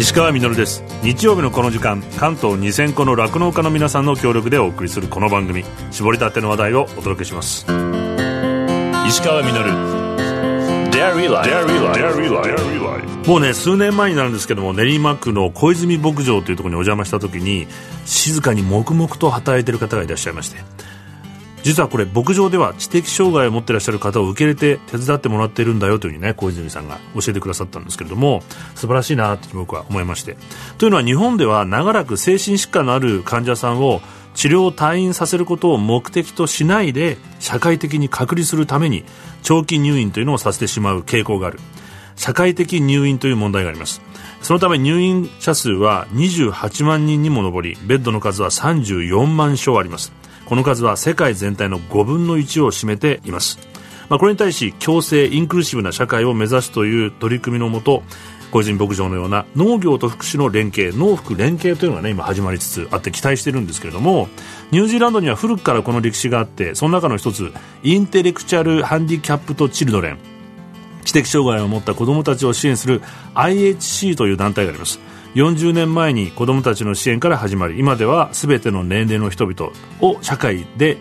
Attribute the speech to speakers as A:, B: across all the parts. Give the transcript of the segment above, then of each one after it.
A: 石川みです。日曜日のこの時間関東2000個の酪農家の皆さんの協力でお送りするこの番組。絞りたての話題をお届けします。石川みもうね数年前になるんですけども練馬区の小泉牧場というところにお邪魔した時に静かに黙々と働いている方がいらっしゃいまして実はこれ牧場では知的障害を持っていらっしゃる方を受け入れて手伝ってもらってるんだよというふうにね小泉さんが教えてくださったんですけれども素晴らしいなと僕は思いまして。というのは日本では長らく精神疾患のある患者さんを治療を退院させることを目的としないで社会的に隔離するために長期入院というのをさせてしまう傾向がある。社会的入院という問題があります。そのため入院者数は28万人にも上りベッドの数は34万床あります。この数は世界全体の5分の1を占めています、まあ、これに対し共生インクルーシブな社会を目指すという取り組みのもと小泉牧場のような農業と福祉の連携農福連携というのがね今始まりつつあって期待してるんですけれどもニュージーランドには古くからこの歴史があってその中の一つインテレクチャルハンディキャップとチルドレン。知的障害を持った子どもたちを支援する IHC という団体があります。40年前に子どもたちの支援から始まり今では全ての年齢の人々を社会で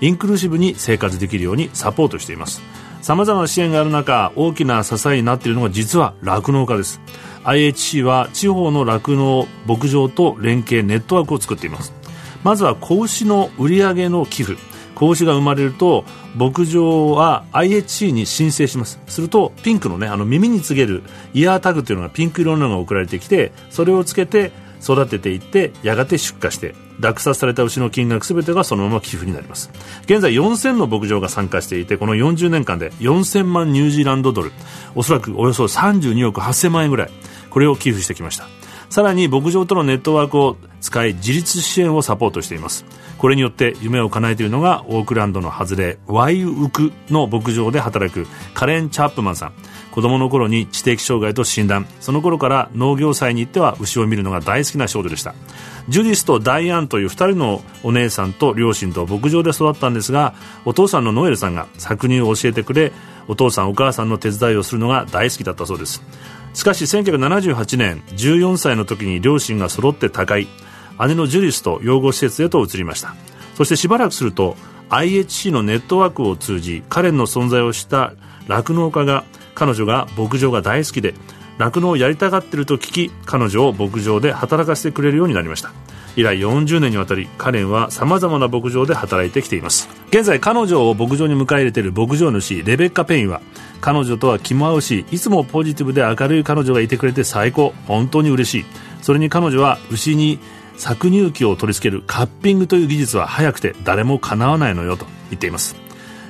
A: インクルーシブに生活できるようにサポートしています。さまざまな支援がある中大きな支えになっているのが実は酪農家です。IHC は地方の酪農牧場と連携ネットワークを作っています。まずは子牛の売上の寄付。子牛が生まれると牧場は IHC に申請します。するとピンクのねあの耳につけるイヤータグというのがピンク色のが送られてきてそれをつけて育てていってやがて出荷して落札された牛の金額全てがそのまま寄付になります。現在4000の牧場が参加していてこの40年間で4000万ニュージーランドドルおそらくおよそ32億8000万円ぐらいこれを寄付してきました。さらに牧場とのネットワークを使い自立支援をサポートしています。これによって夢を叶えているのがオークランドの外れワイウクの牧場で働くカレン・チャップマンさん。子供の頃に知的障害と診断。その頃から農業祭に行っては牛を見るのが大好きな少女でした。ジュディスとダイアンという2人のお姉さんと両親と牧場で育ったんですがお父さんのノエルさんが搾乳を教えてくれお父さんお母さんの手伝いをするのが大好きだったそうです。しかし1978年14歳の時に両親が揃って他界。姉のジュリスと養護施設へと移りました。そしてしばらくすると IHC のネットワークを通じカレンの存在をした酪農家が彼女が牧場が大好きで酪農をやりたがっていると聞き彼女を牧場で働かせてくれるようになりました。以来40年にわたりカレンはさまざまな牧場で働いてきています。現在彼女を牧場に迎え入れている牧場主レベッカ・ペインは彼女とは気も合うしいつもポジティブで明るい彼女がいてくれて最高本当に嬉しい。それに彼女は牛に搾乳機を取り付けるカッピングという技術は早くて誰もかなわないのよと言っています。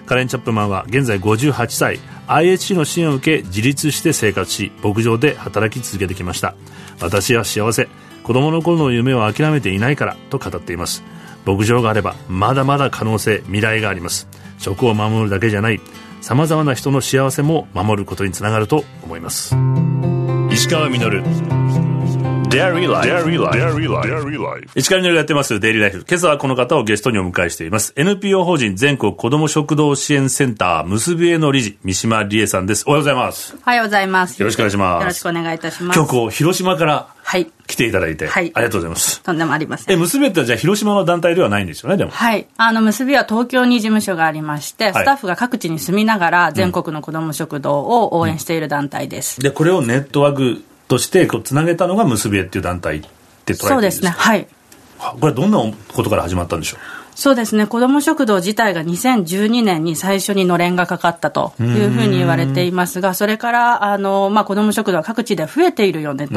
A: カレン・チャップマンは現在58歳 IHC の支援を受け自立して生活し牧場で働き続けてきました。私は幸せ。子供の頃の夢を諦めていないからと語っています。牧場があればまだまだ可能性未来があります。食を守るだけじゃないさまざまな人の幸せも守ることにつながると思います。石川稔。デイリーライフ。石川みがやってますデイリーライフ。今朝はこの方をゲストにお迎えしています。NPO 法人全国子ども食堂支援センター、結びへの理事、三島理恵さんです。おはようございます。
B: おはようございます。
A: よろしくお願いします。
B: よろしくお願いいたします。
A: 今日こう、広島から、はい。来ていただいて、はい。ありがとうございます。
B: とんでもありません。
A: え、結びってじゃあ広島の団体ではないんですよね、でも。
B: はい。あの、結びは東京に事務所がありまして、スタッフが各地に住みながら、全国の子ども食堂を応援している団体です。
A: で、これをネットワークとしてこうつなげたのが結びへっていう団体って捉えてるんですか？
B: そうですね。はい。
A: これはどんなことから始まったんでしょう？
B: そうですね、子ども食堂自体が2012年に最初にのれんがかかったというふうに言われていますが、それからあの、まあ、子ども食堂は各地で増えているよねと、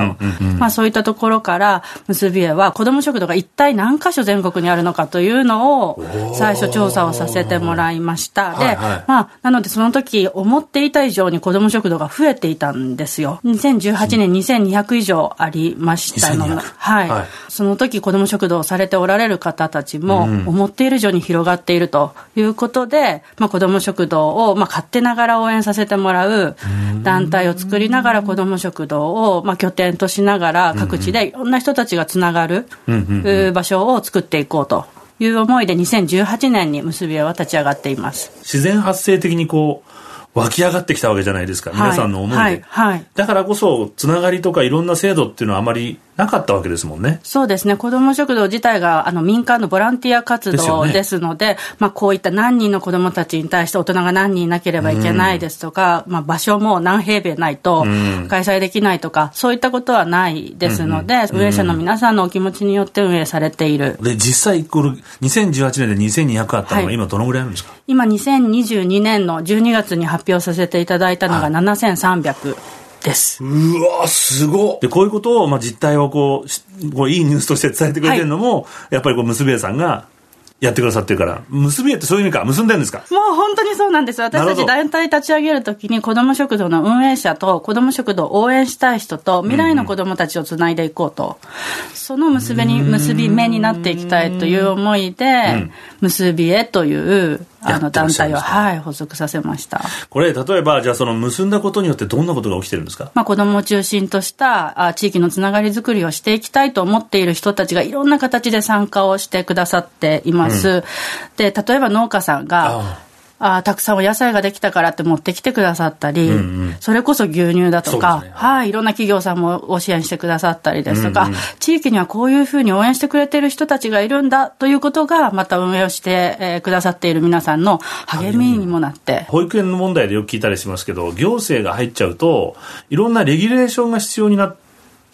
B: まあ、そういったところから、結び絵は子ども食堂が一体何箇所全国にあるのかというのを、最初調査をさせてもらいました。で、はいはい、まあ、なのでその時思っていた以上に子ども食堂が増えていたんですよ。2018年2200以上ありましたので、はい、はい、その時子ども食堂をされておられる方たちも思っている以上に広がっているということで、まあ、子ども食堂を、まあ、勝手ながら応援させてもらう団体を作りながら子ども食堂を、まあ、拠点としながら各地でいろんな人たちがつながる場所を作っていこうと。いう思いで2018年に結びは立ち上がっています。
A: 自然発生的にこう湧き上がってきたわけじゃないですか、
B: はい。
A: 皆さんの思いで、
B: はい。はい。
A: だからこそつながりとかいろんな制度っていうのはあまりなかったわけですもんね。
B: そうですね。子ども食堂自体があの民間のボランティア活動
A: です
B: ので、まあこういった何人の子どもたちに対して大人が何人いなければいけないですとか、まあ場所も何平米ないと
A: ん。
B: 開催できないとか、そういったことはないですので、運営者の皆さんのお気持ちによって運営されている。
A: で実際これ2018年で2200あったのは
B: はい。
A: 今どのぐらいあるんですか、
B: 今2022年の12月に発表させていただいたのが7300です。
A: うわすごっ。でこういうことを、まあ、実態をこうしこういいニュースとして伝えてくれてるのも、やっぱりこう結び屋さんがやってくださってるから。結び屋ってそういう意味か。結んでるんですか？
B: もう本当にそうなんです。私たち団体立ち上げるときに子ども食堂の運営者と子ども食堂を応援したい人と未来の子どもたちをつないでいこうと。その結びに、結び目になっていきたいという思いで、結びへというあの団体を、はい、発足させました。
A: これ例えばじゃあその結んだことによってどんなことが起きてるんですか？
B: まあ、子どもを中心としたあ地域のつながりづくりをしていきたいと思っている人たちがいろんな形で参加をしてくださっています。で例えば農家さんが
A: あ
B: あ。たくさんお野菜ができたからって持ってきてくださったり、
A: んうん。
B: それこそ牛乳だとか、
A: ね。
B: はい、いろんな企業さんもご支援してくださったりですとか、地域にはこういうふうに応援してくれてる人たちがいるんだということが、また運営をして、えーくださっている皆さんの励みにもなって、
A: 保育園の問題でよく聞いたりしますけど行政が入っちゃうといろんなレギュレーションが必要になって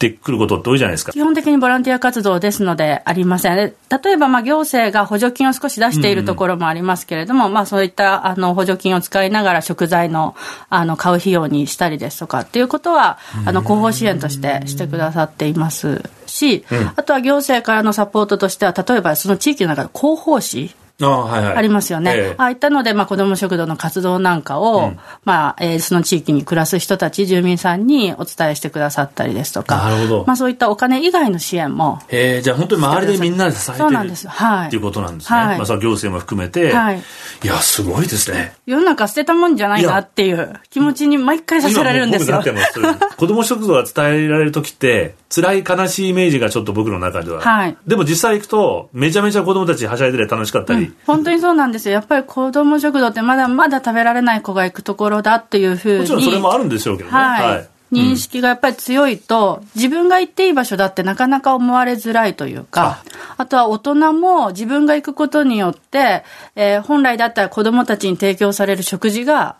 A: くることって多いじゃないですか。
B: 基本的にボランティア活動ですのでありません。で例えば、まあ、行政が補助金を少し出しているところもありますけれども、まあ、そういった、あの、補助金を使いながら食材の、あの、買う費用にしたりですとかっていうことは、あの、広報支援としてしてくださっていますし、あとは行政からのサポートとしては、例えばその地域の中で広報誌、
A: ああはいはい。
B: ありますよね。
A: ええ。
B: ああいったので、まあ、子ども食堂の活動なんかを、まあ、えーその地域に暮らす人たち、住民さんにお伝えしてくださったりですとか、
A: なるほど。
B: まあ、そういったお金以外の支援も、
A: へえじゃあ本当に周りでみんなで支えてる
B: そうなんです。はい。
A: っていうことなんですね、
B: はい。
A: まあ、行政も含めて、
B: はい。
A: いやすごいですね。
B: 世の中捨てたもんじゃないなっていう気持ちに毎回させられるんですよ。
A: す 子供食堂が伝えられる時って辛い悲しいイメージがちょっと僕の中では、
B: はい。
A: でも実際行くとめちゃめちゃ子供たちはしゃいでて楽しかったり、
B: 本当にそうなんですよ。やっぱり子ども食堂ってまだまだ食べられない子が行くところだっていうふうに。
A: もちろんそれもあるんでしょうけどね
B: はい。認識がやっぱり強いと、自分が行っていい場所だってなかなか思われづらいというか、あとは大人も自分が行くことによって、えー本来だったら子供たちに提供される食事が、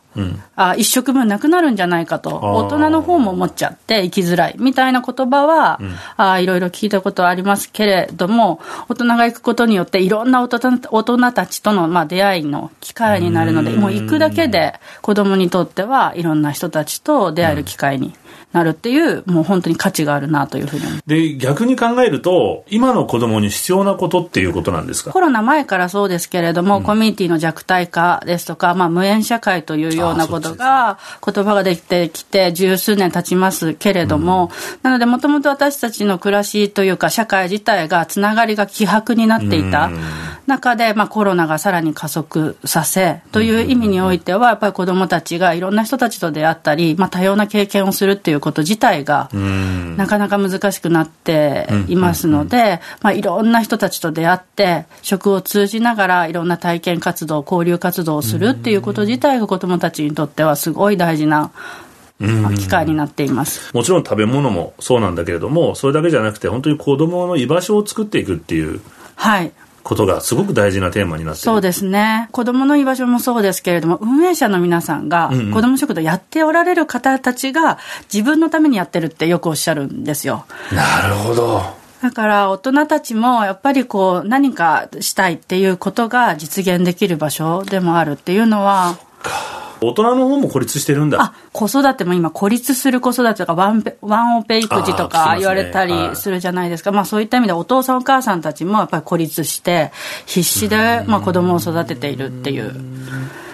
B: あ一食分なくなるんじゃないかと、大人の方も思っちゃって生きづらいみたいな言葉は、あいろいろ聞いたことはありますけれども、大人が行くことによっていろんな大人大人たちとの、まあ、出会いの機会になるので、もう行くだけで子供にとってはいろんな人たちと出会える機会になるっていう、もう本当に価値があるなというふうに
A: で逆に考えると今の子供に必要なことっていうことなんですか？
B: コロナ前からそうですけれども、コミュニティの弱体化ですとか、まあ、無縁社会というようなことが、言葉ができてきて十数年経ちますけれども、なので、もともと私たちの暮らしというか、社会自体がつながりが希薄になっていた中で、まあ、コロナがさらに加速させ、という意味においては、やっぱり子どもたちがいろんな人たちと出会ったり、まあ、多様な経験をするっていうこと自体が、なかなか難しくなっていますので、まあ、いろんな人たちと出会って、食を通じながらいろんな体験活動、交流活動をするっていうこと自体が子どもたちにとってはすごい大事なまあ機会になっています。
A: もちろん食べ物もそうなんだけれどもそれだけじゃなくて本当に子供の居場所を作っていくっていう。
B: はい。
A: ことがすごく大事なテーマになって
B: そうですね。子供の居場所もそうですけれども、運営者の皆さんが、子供食堂やっておられる方たちが、自分のためにやってるってよくおっしゃるんですよ。
A: なるほど
B: だから大人たちもやっぱりこう何かしたいっていうことが実現できる場所でもあるっていうのは、
A: 大人の方も孤立してるんだ。
B: あ、子育ても今孤立する子育てとかワンペワンオペ育児とか言われたりするじゃないですか。まあそういった意味でお父さんお母さんたちもやっぱり孤立して必死でまあ子供を育てているっていう。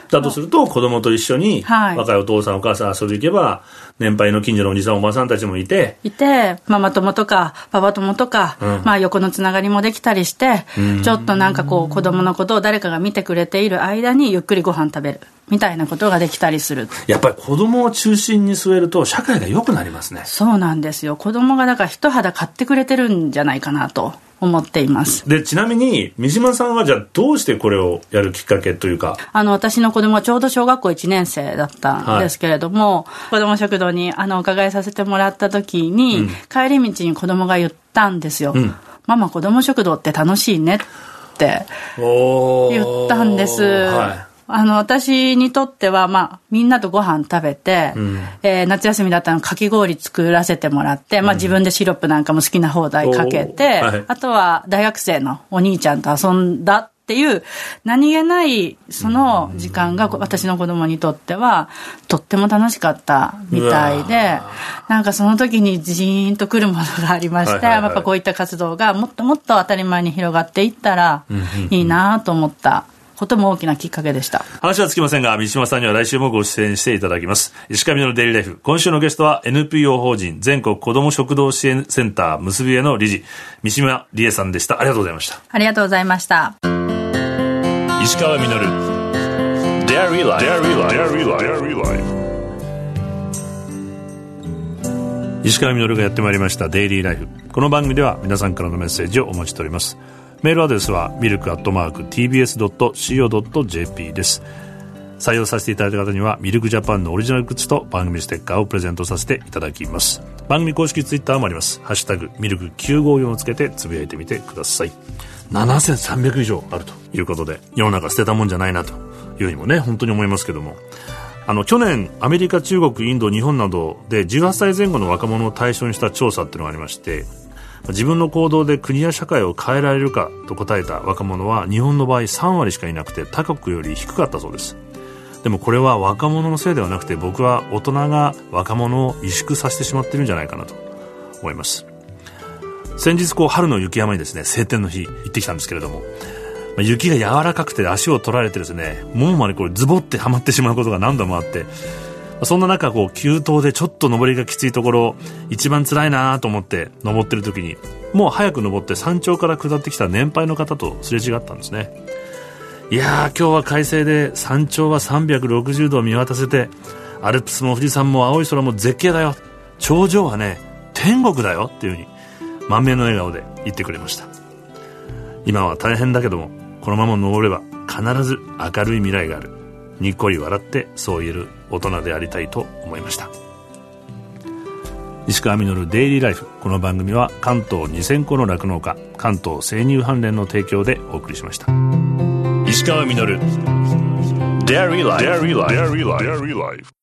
A: だとすると子供と一緒に
B: はい。
A: 若いお父さんお母さん遊び行けば年配の近所のおじさんおばさんたちもいて
B: いて、ママ友とか、パパ友とか、
A: うん。
B: まあ横のつながりもできたりして、ちょっとなんかこう子供のことを誰かが見てくれている間にゆっくりご飯食べる。みたいなことができたりする。
A: やっぱり子供を中心に据えると社会が良くなりますね。
B: そうなんですよ。子供がだから一肌買ってくれてるんじゃないかなと。思っています
A: でちなみに三島さんはじゃあどうしてこれをやるきっかけというか？
B: あの私の子供はちょうど小学校1年生だったんですけれども、はい、子ども食堂にあのお伺いさせてもらった時に、うん、帰り道に子供が言ったんですよ、うん、ママ子ども食堂って楽しいねって言ったんです、はいあの、私にとっては、まあ、みんなとご飯食べて、うん、えー、夏休みだったのかき氷作らせてもらって、まあ、自分でシロップなんかも好きな放題かけて、はい、あとは大学生のお兄ちゃんと遊んだっていう、何気ないその時間が私の子供にとっては、とっても楽しかったみたいで、なんかその時にジーンとくるものがありまして、やっぱこういった活動がもっともっと当たり前に広がっていったらいいなと思った。ことも大きなきっかけでした。
A: 話はつきませんが、三島さんには来週もご出演していただきます。石上のデイリーライフ。今週のゲストは NPO 法人全国子ども食堂支援センター結びへの理事、三島理恵さんでした。ありがとうございました。
B: ありがとうございました。
A: 石川稔、デイリーライフ。石川稔がやってまいりましたデイリーライフ。この番組では皆さんからのメッセージをお待ちしております。メールアドレスはミルクアットマーク TBS.CO.JP です。採用させていただいた方にはミルクジャパンのオリジナルグッズと番組ステッカーをプレゼントさせていただきます。番組公式ツイッターもあります。ハッシュタグミルク954をつけてつぶやいてみてください。7300以上あると。いうことで世の中捨てたもんじゃないなというふうにもね本当に思いますけども。あの去年アメリカ中国インド日本などで18歳前後の若者を対象にした調査っていうのがありまして自分の行動で国や社会を変えられるかと答えた若者は日本の場合3割しかいなくて他国より低かったそうです。でもこれは若者のせいではなくて僕は大人が若者を萎縮させてしまってるんじゃないかなと思います。先日こう春の雪山にですね晴天の日行ってきたんですけれども雪が柔らかくて足を取られてですねももまでこれズボってはまってしまうことが何度もあってそんな中、こう、急登でちょっと登りがきついところ、一番辛いなと思って登ってる時に、もう早く登って山頂から下ってきた年配の方とすれ違ったんですね。いやー、今日は快晴で山頂は360度見渡せて、アルプスも富士山も青い空も絶景だよ。頂上はね、天国だよっていうふうに、満面の笑顔で言ってくれました。今は大変だけども、このまま登れば必ず明るい未来がある。にっこり笑ってそう言える大人でありたいと思いました。石川稔デイリーライフこの番組は関東2000個の酪農家関東生乳関連の提供でお送りしました。石川稔デイリーライフ